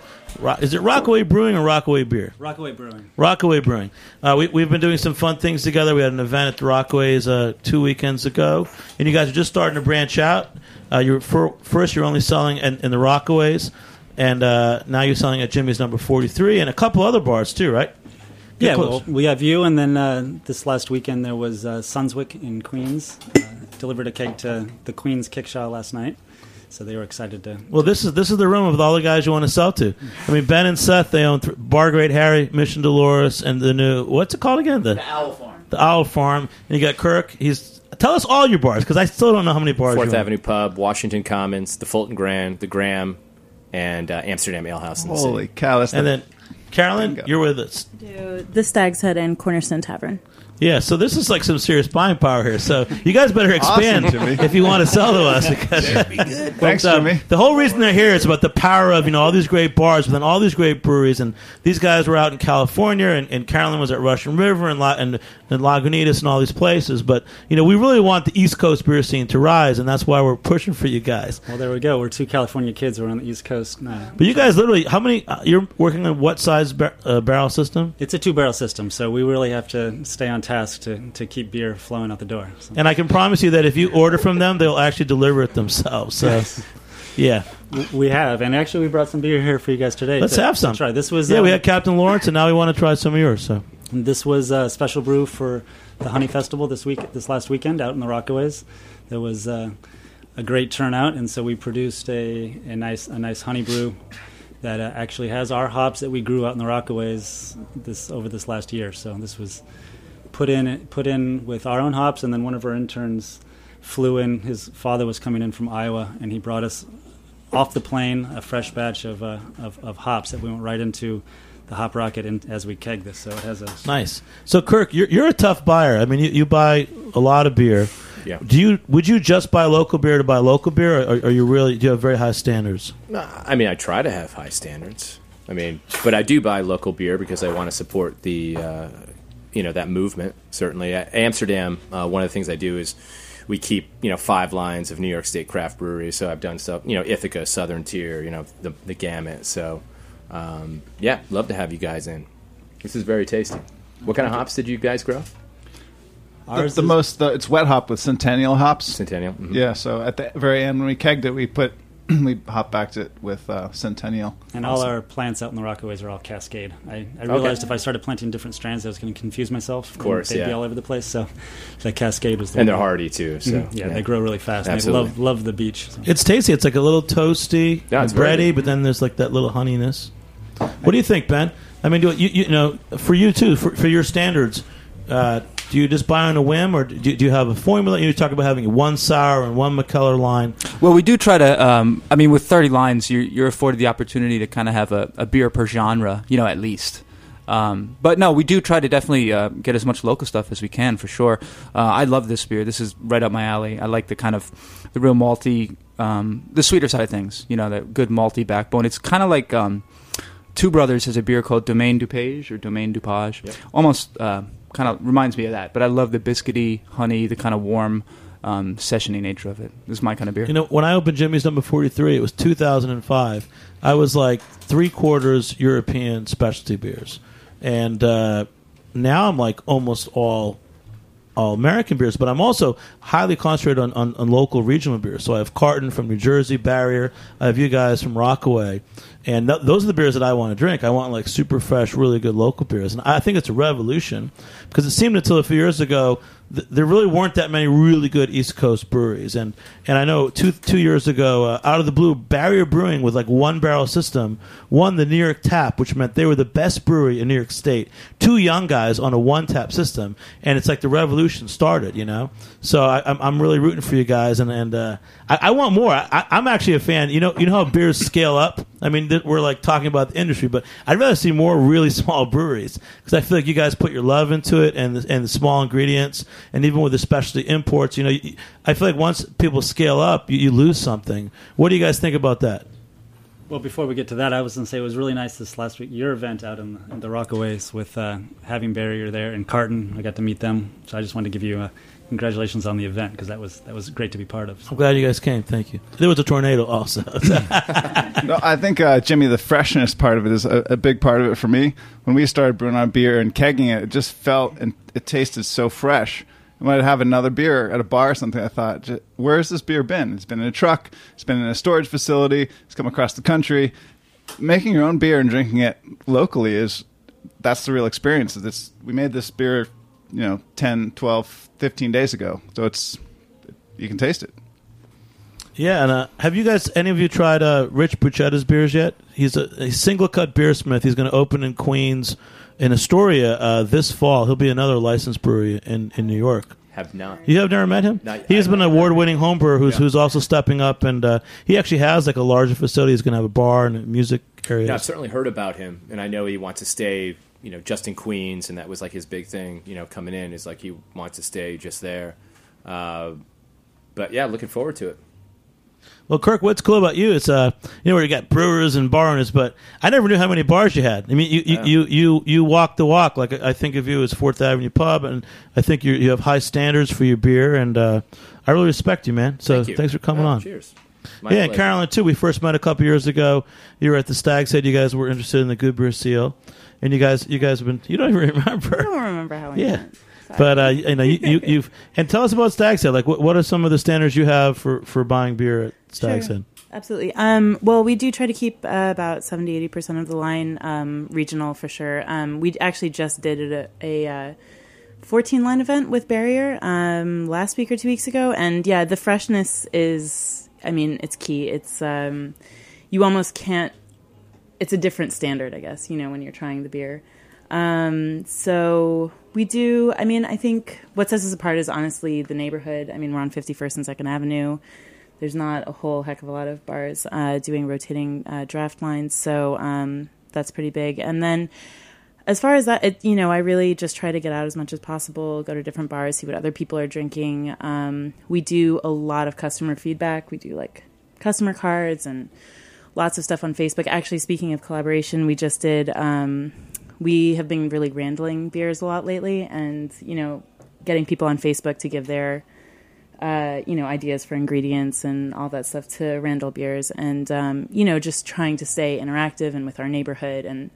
Is it Rockaway Brewing or Rockaway Beer? Rockaway Brewing. Rockaway Brewing. Uh, we, we've been doing some fun things together. We had an event at the Rockaways uh, two weekends ago, and you guys are just starting to branch out. Uh, you're for, first, you're only selling in, in the Rockaways, and uh, now you're selling at Jimmy's Number Forty Three and a couple other bars too, right? Get Yeah, well, we have you, and then uh, this last weekend there was uh, Sunswick in Queens. Uh, delivered a keg to the Queens Kickshaw last night, so they were excited to. Well, this is this is the room with all the guys you want to sell to. I mean, Ben and Seth they own th- Bar Great Harry, Mission Dolores, and the new what's it called again? The, Owl Farm. the Owl Farm. And you got Kirk. He's tell us all your bars because I still don't know how many bars. Fourth you own. Avenue Pub, Washington Commons, the Fulton Grand, the Graham, and uh, Amsterdam Ale House Holy cow! That's And the- then Carolyn, Bingo. you're with us. Do the Stag's Head and Cornerstone Tavern. Yeah, so this is like some serious buying power here. So you guys better expand Awesome, if you want to sell to us. Because Thanks, But, uh, Jimmy. The whole reason they're here is about the power of you know all these great bars, but then all these great breweries, and these guys were out in California, and, and Carolyn was at Russian River and, La, and and Lagunitas and all these places. But you know we really want the East Coast beer scene to rise, and that's why we're pushing for you guys. Well, there we go. We're two California kids. We're on the East Coast. Uh, But you guys literally, how many? Uh, you're working on what size bar, uh, barrel system? it's a two barrel system, so we really have to stay on task to, to keep beer flowing out the door. So. And I can promise you that if you order from them, they'll actually deliver it themselves. So, yeah. We have, and actually, we brought some beer here for you guys today. Let's to- have some. Try this was Yeah, we um, had Captain Lawrence, and now we want to try some of yours. So, This was a special brew for the Honey Festival this week, this last weekend out in the Rockaways. There was uh, a great turnout, and so we produced a, a nice a nice honey brew that uh, actually has our hops that we grew out in the Rockaways this over this last year. So this was put in put in with our own hops, and then one of our interns flew in. His father was coming in from Iowa, and he brought us off the plane a fresh batch of uh, of, of hops that we went right into the hop rocket in, as we keg this. So it has a nice. So, Kirk, you're, you're a tough buyer. I mean, you, you buy a lot of beer. Yeah. Do you? Would you just buy local beer to buy local beer, or are you really? Do you have very high standards? No, I mean, I try to have high standards. I mean, but I do buy local beer because I want to support the, uh, you know, that movement. Certainly, at Amsterdam. Uh, one of the things I do is we keep you know five lines of New York State craft breweries. So I've done stuff, you know, Ithaca, Southern Tier, you know, the the gamut. So um, yeah, love to have you guys in. This is very tasty. What kind of hops did you guys grow? the, Ours the is- most uh, it's wet hop with Centennial hops. Centennial. Mhm. Yeah, so at the very end when we kegged it, we put we hop backed it with uh, Centennial. And all our plants out in the Rockaways are all Cascade. I, I realized if I started planting different strands, I was going to confuse myself. Of course, they'd be yeah. all over the place. So the Cascade was the and one. they're hardy too. So Mhm. yeah, they grow really fast. And they Absolutely. love love the beach. So. It's tasty. It's like a little toasty, Yeah, and very bready, good. but then there's like that little honeyness. What do you think, Ben? I mean, do you, you know, for you too, for, for your standards, uh, do you just buy on a whim, or do, do you have a formula? You talk about having one sour and one Mikkeller line. Well, we do try to. Um, I mean, with 30 lines, you're, you're afforded the opportunity to kind of have a, a beer per genre, you know, at least. Um, but no, we do try to definitely uh, get as much local stuff as we can, for sure. Uh, I love this beer. This is right up my alley. I like the kind of the real malty, um, the sweeter side of things. You know, that good malty backbone. It's kind of like um, Two Brothers has a beer called Domaine Dupage or Domaine Dupage. Almost uh, kind of reminds me of that. But I love the biscuity, honey, the kind of warm, um, sessiony nature of it. This is my kind of beer. You know, when I opened Jimmy's number 43, it was 2005. I was like three quarters European specialty beers. And uh, now I'm like almost all all American beers, but I'm also highly concentrated on, on, on local regional beers. So I have Carton from New Jersey, Barrier. I have you guys from Rockaway. And th- those are the beers that I want to drink. I want like super fresh, really good local beers. And I think it's a revolution because it seemed until a few years ago th- there really weren't that many really good East Coast breweries. And and I know two two years ago, uh, out of the blue, Barrier Brewing with like one barrel system won the New York Tap, which meant they were the best brewery in New York State. Two young guys on a one tap system, and it's like the revolution started. You know, so I, I'm I'm really rooting for you guys, and and uh, I, I want more. I, I'm actually a fan. You know, you know how beers scale up. I mean, we're like talking about the industry, but I'd rather see more really small breweries because I feel like you guys put your love into it and the, and the small ingredients, and even with the specialty imports. You know, you, I feel like once people scale up, you, you lose something. What do you guys think about that? Well, before we get to that, I was going to say it was really nice this last week, your event out in the, in the Rockaways with uh, having Barrier there and Carton. I got to meet them, so I just wanted to give you uh, congratulations on the event because that was that was great to be part of. I'm glad you guys came. Thank you. There was a tornado also. no, I think uh, Jimmy, the freshness part of it is a, a big part of it for me. When we started brewing our beer and kegging it, it just felt and it tasted so fresh. And when I'd have another beer at a bar or something, I thought, "J- where's this beer been? It's been in a truck, it's been in a storage facility, it's come across the country. Making your own beer and drinking it locally is that's the real experience. It's, we made this beer, you know, 10, 12, 15 days ago. So it's you can taste it. Yeah, and uh, have you guys, any of you tried uh, Rich Buceta's beers yet? He's a, a single cut beersmith. He's going to open in Queens, in Astoria uh, this fall. He'll be another licensed brewery in, in New York. Have not. You have never met him? Not- He's I- been an award winning home brewer who's, who's also stepping up, and uh, he actually has like a larger facility. He's going to have a bar and a music area. Yeah, I've certainly heard about him, and I know he wants to stay, you know, just in Queens, and that was like his big thing, you know, coming in is like he wants to stay just there. Uh, but yeah, looking forward to it. Well, Kirk, what's cool about you is, uh, you know, where you got brewers and bar owners, but I never knew how many bars you had. I mean, you you, you, you, you walk the walk. Like I think of you as Fourth Avenue Pub, and I think you you have high standards for your beer, and uh, I really respect you, man. So Thank you. thanks for coming Oh, on. Cheers. My yeah, and. Carolyn too. We first met a couple years ago. You were at the Stag's Head. You guys were interested in the Good Beer Seal, and you guys you guys have been. You don't even remember. I don't remember how we Yeah. met. But uh, you know, you, you, you've and tell us about Stag's Head. Like, what, what are some of the standards you have for, for buying beer at Stag's Sure. Head? Absolutely. Um, well, we do try to keep uh, about 70 80% of the line um, regional for sure. Um, we actually just did a, a uh, 14 line event with Barrier um, last week or two weeks ago. And yeah, the freshness is, I mean, it's key. It's, um, you almost can't, it's a different standard, I guess, you know, when you're trying the beer. Um, so we do, I mean, I think what sets us apart is honestly the neighborhood. I mean, we're on 51st and 2nd Avenue there's not a whole heck of a lot of bars uh, doing rotating uh, draft lines, so um, that's pretty big. And then, as far as that, it, you know, I really just try to get out as much as possible, go to different bars, see what other people are drinking. Um, we do a lot of customer feedback. We do like customer cards and lots of stuff on Facebook. Actually, speaking of collaboration, we just did. Um, we have been really randling beers a lot lately, and you know, getting people on Facebook to give their uh, you know, ideas for ingredients and all that stuff to Randall Beers, and um, you know, just trying to stay interactive and with our neighborhood, and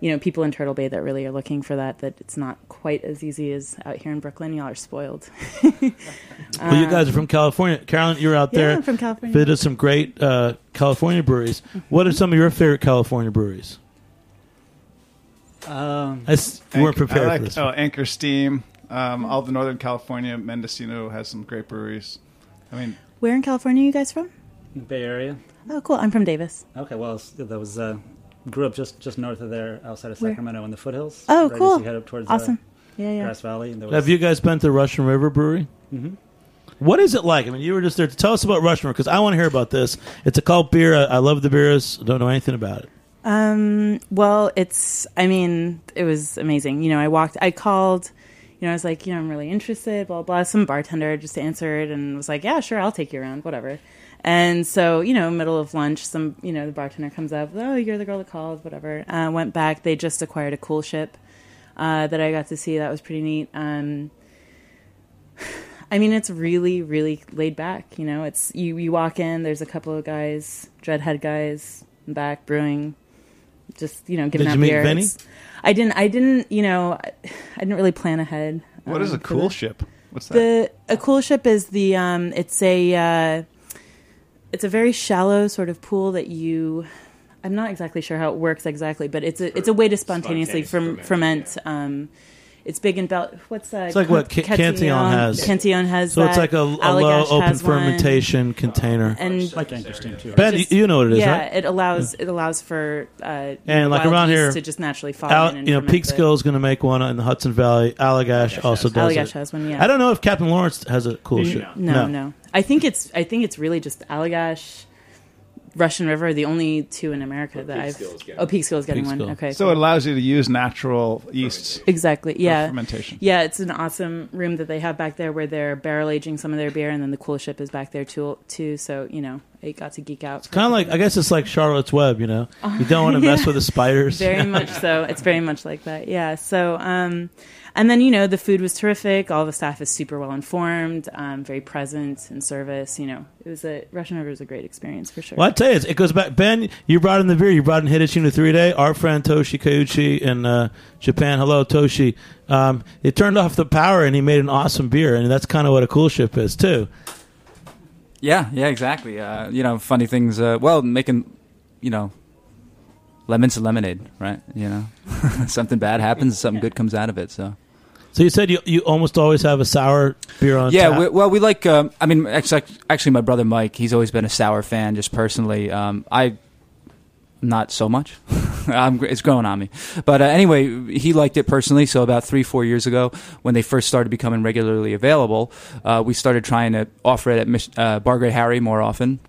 you know, people in Turtle Bay that really are looking for that. That it's not quite as easy as out here in Brooklyn. Y'all are spoiled. Well, you guys are from California. Carolyn, you're out Yeah, there. I'm from California. Visited some great uh, California breweries. What are some of your favorite California breweries? Um, I s- you weren't Anchor- prepared I like, for this. Oh, one. Anchor Steam. Um, all the Northern California, Mendocino has some great breweries. I mean, Where in California are you guys from? Bay Area. Oh, cool. I'm from Davis. Okay, well, that was uh, grew up just just north of there, outside of Where? Sacramento, in the foothills. Oh, right cool. As you head up towards Awesome. Uh, Yeah, yeah. Grass Valley. There was, Have you guys been to Russian River Brewery? Mhm. What is it like? I mean, you were just there. To tell us about Russian River because I want to hear about this. It's a cult beer. I, I love the beers. Don't know anything about it. Um, well, it's, I mean, it was amazing. You know, I walked, I called, you know, I was like, you know, I'm really interested, blah, blah. Some bartender just answered and was like, yeah, sure, I'll take you around, whatever. And so, you know, middle of lunch, some, you know, the bartender comes up, oh, you're the girl that called, whatever. Uh, went back. They just acquired a coolship uh, that I got to see. That was pretty neat. Um, I mean, it's really, really laid back. You know, it's you. You walk in. There's a couple of guys, dreadhead guys, back brewing, just you know, giving Did out you meet beer. Vinny? I didn't. I didn't. You know, I I didn't really plan ahead. what is um, a cool this. ship? What's that? The a coolship is the um. It's a uh, it's a very shallow sort of pool that you. I'm not exactly sure how it works exactly, but it's a it's a way to spontaneously spontaneous ferm- ferment, ferment. Um, it's big in Bel. What's that? It's like what Ca- Cantillon has. Cantillon has. So it's like a, a low open has one. fermentation container. and like Anchor Steam too. Right? Ben, just- you know what it is, yeah, right? it allows it allows for uh, And, like, wild around here, to just naturally fall Al, in and you know, ferment Peekskill it. is going to make one in the Hudson Valley. Allagash also does Allagash it. has one, yeah. I don't know if Captain Lawrence has a coolship. No, no, I think it's I think it's really just Allagash, Russian River, are the only two in America that I've. Peekskill is getting Oh, Peekskill is getting one. Peekskill. Okay, so it allows you to use natural yeasts exactly. Yeah, fermentation. Yeah, it's an awesome room that they have back there where they're barrel aging some of their beer, and then the coolship is back there too. Too, so you know, I got to geek out. It's Kind of like, I guess it's like Charlotte's Web, you know? You don't want to mess with the spiders. Very much so. It's very much like that. Yeah. So, um, and then you know the food was terrific. All the staff is super well informed, um, very present in service. You know, it was a Russian River was a great experience for sure. Well, I tell you, it's- it goes back. Ben, you brought in the beer. You brought in Hitachino three day. Our friend Toshi Kiuchi in uh, Japan. Hello, Toshi. Um, it turned off the power, and he made an awesome beer, and that's kind of what a coolship is too. Yeah, yeah, exactly. Uh, you know, funny things. Uh, well, making, you know, lemons to lemonade, right? You know, something bad happens, something good comes out of it. So So you said you you almost always have a sour beer on. yeah, tap. we, well, we like. Um, I mean, actually, actually, my brother Mike, he's always been a sour fan, just personally. Um, I not so much. I'm, it's growing on me. But uh, anyway, he liked it personally. So about three, four years ago, when they first started becoming regularly available, uh, we started trying to offer it at Mich- uh, Bar Great Harry more often.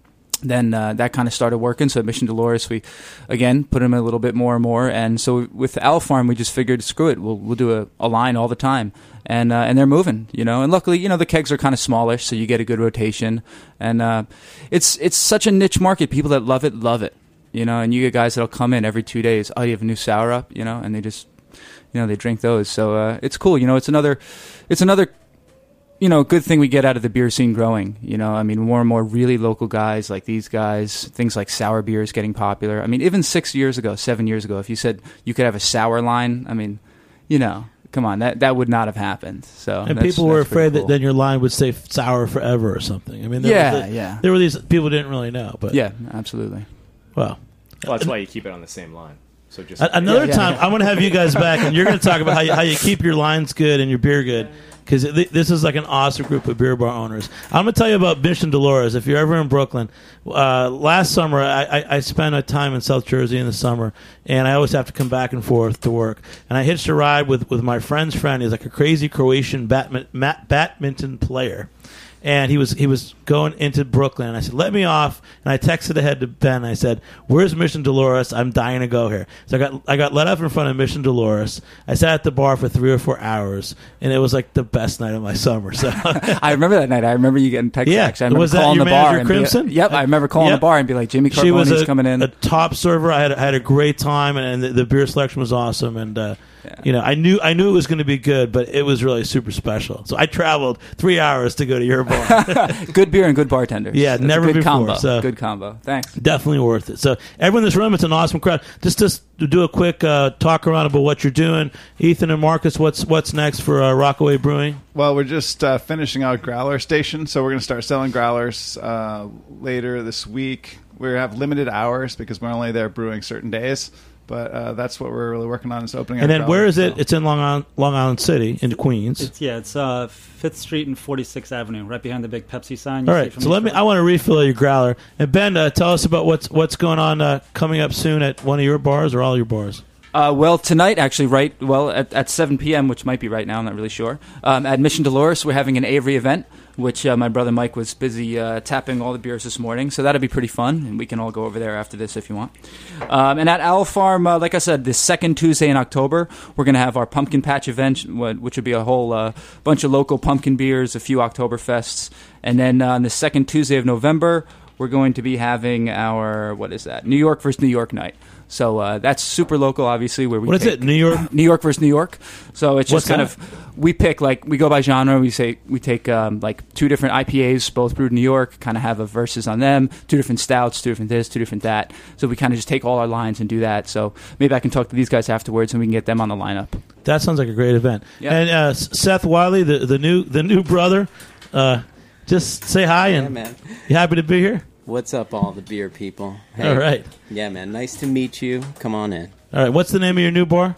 Then uh, that kind of started working. So at Mission Dolores, we again put them in a little bit more and more. And so with Owl Farm, we just figured, screw it, we'll we'll do a, a line all the time. And uh, and they're moving, you know. And luckily, you know, the kegs are kind of smallish, so you get a good rotation. And uh, it's it's such a niche market. People that love it love it you know, and you get guys that'll come in every two days. Oh, you have a new sour up, you know, and they just, you know, they drink those. So uh, it's cool. You know, it's another, it's another, you know, good thing we get out of the beer scene growing. You know, I mean, more and more really local guys like these guys. Things like sour beers getting popular. I mean, even six years ago, seven years ago, if you said you could have a sour line, I mean, you know. Come on, that that would not have happened. So and that's- people were that's afraid cool. that then your line would stay sour forever or something. I mean, there Yeah, was the- yeah. There were these people didn't really know, but yeah, absolutely. well. Well, that's why you keep it on the same line. So just Another Yeah, yeah, time, yeah. I want to have you guys back, and you're going to talk about how you, how you keep your lines good and your beer good, because th- this is like an awesome group of beer bar owners. I'm going to tell you about Mission Dolores. If you're ever in Brooklyn, uh, last summer I, I, I spent a time in South Jersey in the summer, and I always have to come back and forth to work. And I hitched a ride with, with my friend's friend. He's like a crazy Croatian badminton player and he was he was going into Brooklyn. And I said, "Let me off." And I texted ahead to Ben. I said, "Where's Mission Dolores? I'm dying to go here." So I got I got let up in front of Mission Dolores. I sat at the bar for three or four hours, and it was like the best night of my summer. So I remember that night. I remember you getting texted. Yeah. actually. I remember Was that calling your the bar and be- Crimson? yep, I remember calling Yep. the bar and be like, Jimmy she was Carbone's a, coming in. a top server. I had I had a great time, and, and the, the beer selection was awesome. And uh, You know, I knew I knew it was going to be good, but it was really super special. So I traveled three hours to go to your bar. good beer and good bartenders. Yeah, That's a never good before, combo. so- Good combo. Thanks. Definitely worth it. So everyone in this room, it's an awesome crowd. Just just to do a quick uh, talk around about what you're doing, Ethan and Marcus. What's what's next for uh, Rockaway Brewing? Well, we're just uh, finishing out Growler Station, so we're going to start selling growlers uh, later this week. We have limited hours because we're only there brewing certain days, but uh, that's what we're really working on is opening. Up. And our then where growler, is it? so- It's in Long Island, Long Island City, in Queens. It's yeah, it's uh, Fifth Street and Forty Sixth Avenue, right behind the big Pepsi sign. You All see from so East let me. I want to refill your growler. And Ben, uh, tell us about what's what's going on uh, coming up soon at one of your bars or all your bars. Uh, well, tonight, actually, right, well, at, at 7 p.m., which might be right now, I'm not really sure, um, at Mission Dolores, we're having an Avery event, which uh, my brother Mike was busy uh, tapping all the beers this morning, so that'll be pretty fun, and we can all go over there after this if you want. Um, and at Owl Farm, uh, like I said, the second Tuesday in October, we're going to have our Pumpkin Patch event, which will be a whole uh, bunch of local pumpkin beers, a few Oktoberfests, and then uh, on the second Tuesday of November, we're going to be having our, what is that, New York versus New York night. So uh, that's super local, obviously. Where we What is pick- it? New York. New York versus New York. So it's What's just kind that? of we pick like we go by genre. We say we take um, like two different IPAs, both brewed in New York, kind of have a versus on them. Two different stouts, two different this, two different that. So we kind of just take all our lines and do that. So maybe I can talk to these guys afterwards and we can get them on the lineup. That sounds like a great event. Yeah. And uh, Seth Wiley, the the new the new brother, uh, just say hi Yeah, and man. you happy to be here. What's up, all the beer people? All right. Yeah, man. Nice to meet you. Come on in. All right, what's the name of your new bar?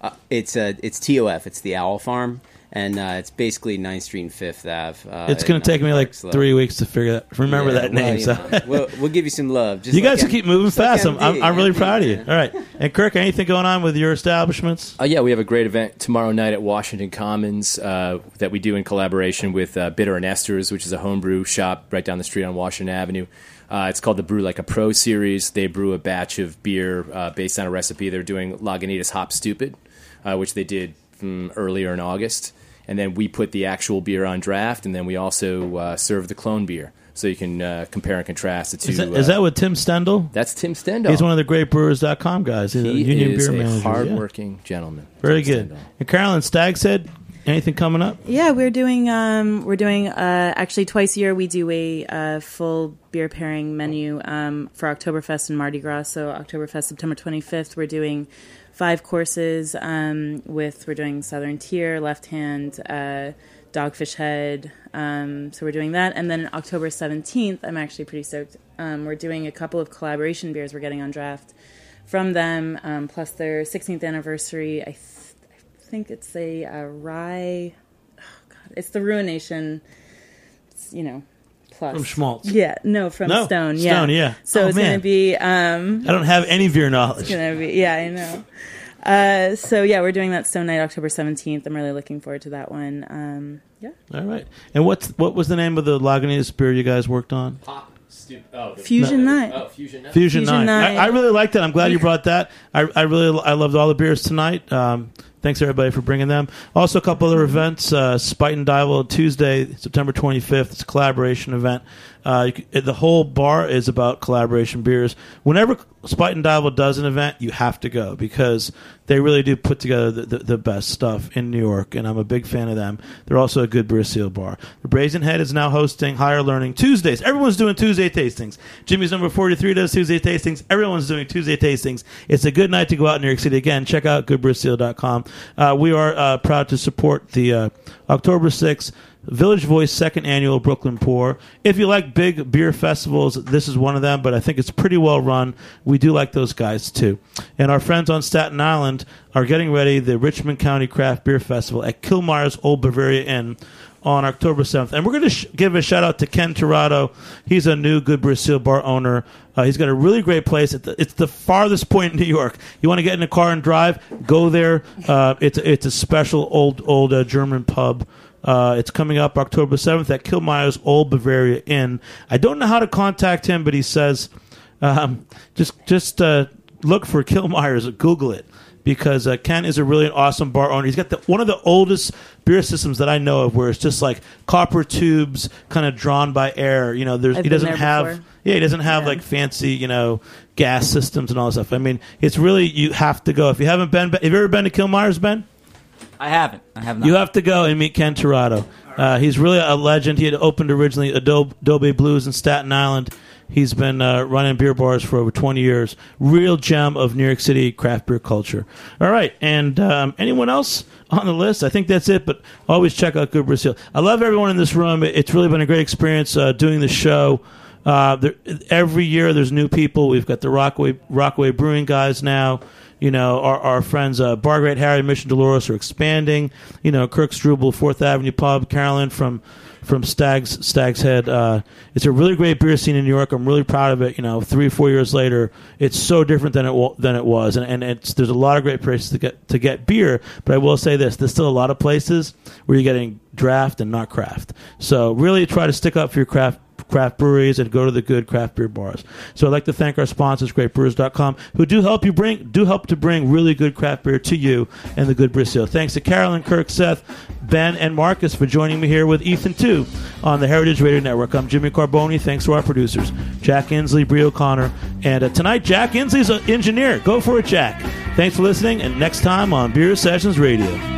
Uh, it's uh, it's TOF. It's the Owl Farm, and uh, it's basically 9th Street and Fifth Ave. Uh, it's going to take uh, me like Park Slope. three weeks to figure that remember Yeah, that well, name. so. know, we'll, we'll give you some love. Just you guys like keep M- moving just like fast. I'm, I'm, I'm really MD, proud of you. man. All right. And Kirk, anything going on with your establishments? Uh, yeah, we have a great event tomorrow night at Washington Commons uh, that we do in collaboration with uh, Bitter and Esters, which is a homebrew shop right down the street on Washington Avenue. Uh, it's called the Brew Like a Pro series. They brew a batch of beer uh, based on a recipe. They're doing Lagunitas Hop Stoopid, uh, which they did mm, earlier in August. And then we put the actual beer on draft, and then we also uh, serve the clone beer. So you can uh, compare and contrast the two. Is that, is uh, that with Tim Stendel? That's Tim Stendel. He's one of the greatbrewers.com guys. He's a he union is beer a manager. yeah. hardworking gentleman. Very Tim good. Stendal. And Carolyn Stag's Head, anything coming up? Yeah, we're doing um, we're doing uh, actually twice a year. We do a uh, full beer pairing menu um, for Oktoberfest and Mardi Gras. So Oktoberfest September 25th, we're doing five courses um, with we're doing Southern Tier, Left Hand, uh, Dogfish Head. Um, so we're doing that, and then October 17th, I'm actually pretty stoked. Um, we're doing a couple of collaboration beers we're getting on draft from them, um, plus their 16th anniversary. I, think it's a, uh rye. Oh God, it's the Ruination. It's, you know, plus From Shmaltz. Yeah, no, from No, Stone. Yeah, Stone, yeah. So Oh, it's gonna be. Um, I don't have any beer knowledge. it's gonna be. Yeah, I know. Uh, so yeah, we're doing that Stone Night October 17th. I'm really looking forward to that one. Um, yeah. All right. And what's what was the name of the Lagunitas beer you guys worked on? Pop, stu- oh, the- Fusion Night. Oh, Fusion Night. Fusion, Fusion Nine. Nine. I, I really liked that. I'm glad you brought that. I, I really I loved all the beers tonight. Um, thanks everybody for bringing them. Also, a couple other events. Uh, Spuyten Duyvil Tuesday, September 25th. It's a collaboration event. Uh, you c- the whole bar is about collaboration beers. Whenever Spuyten Duyvil does an event, you have to go because they really do put together the, the, the best stuff in New York, and I'm a big fan of them. They're also a good beer seal bar. The Brazen Head is now hosting Higher Learning Tuesdays. Everyone's doing Tuesday tastings. Jimmy's number 43 does Tuesday tastings. Everyone's doing Tuesday tastings. It's a good night to go out in New York City. Again, check out goodbeerseal.com. Uh, we are uh, proud to support the uh, October 6th Village Voice second annual Brooklyn Pour. If you like big beer festivals, this is one of them, but I think it's pretty well run. We do like those guys too. And our friends on Staten Island are getting ready the Richmond County Craft Beer Festival at Killmeyer's Old Bavaria Inn on October 7th. And we're going to sh- give a shout out to Ken Torado. He's a new Good Beer Seal bar owner. Uh, he's got a really great place. The, it's the farthest point in New York. You want to get in a car and drive? Go there. Uh, it's it's a special old old uh, German pub. Uh, it's coming up October 7th at Killmeyer's Old Bavaria Inn. I don't know how to contact him, but he says um, just just uh, look for Killmeyer's, Google it because uh, Ken is a really awesome bar owner. He's got the, one of the oldest beer systems that I know of, where it's just like copper tubes, kind of drawn by air. You know, there's I've he doesn't have before. yeah, he doesn't have Yeah. like fancy you know gas systems and all this stuff. I mean, it's really you have to go if you haven't been. Have you ever been to Killmeyer's, Ben? I haven't. I have not. You have to go and meet Ken Torado. Uh, he's really a legend. He had opened originally Adobe, Adobe Blues in Staten Island. He's been uh, running beer bars for over 20 years. Real gem of New York City craft beer culture. All right, and um, anyone else on the list? I think that's it, but always check out Good Beer Seal. I love everyone in this room. It's really been a great experience uh, doing the show. Uh, there, every year there's new people. We've got the Rockaway, Rockaway Brewing guys now. You know, our, our friends uh, Bar Great Harry, Mission Dolores are expanding. You know, Kirk Struble, Fourth Avenue Pub, Carolyn from from Stag's Stag's Head. Uh, it's a really great beer scene in New York. I'm really proud of it. You know, three four years later, it's so different than it than it was, and, and it's there's a lot of great places to get to get beer. But I will say this: there's still a lot of places where you're getting draft and not craft. So really try to stick up for your craft craft breweries and go to the good craft beer bars. So I'd like to thank our sponsors, greatbrewers.com, who do help you bring do help to bring really good craft beer to you and the good Beer Seal. Thanks to Carolyn, Kirk, Seth, Ben, and Marcus for joining me here with Ethan too on the Heritage Radio Network. I'm Jimmy Carbone. Thanks to our producers, Jack Inslee, Brie O'Connor, and uh, tonight Jack Inslee's an engineer. Go for it, Jack. Thanks for listening, and next time on Beer Sessions Radio.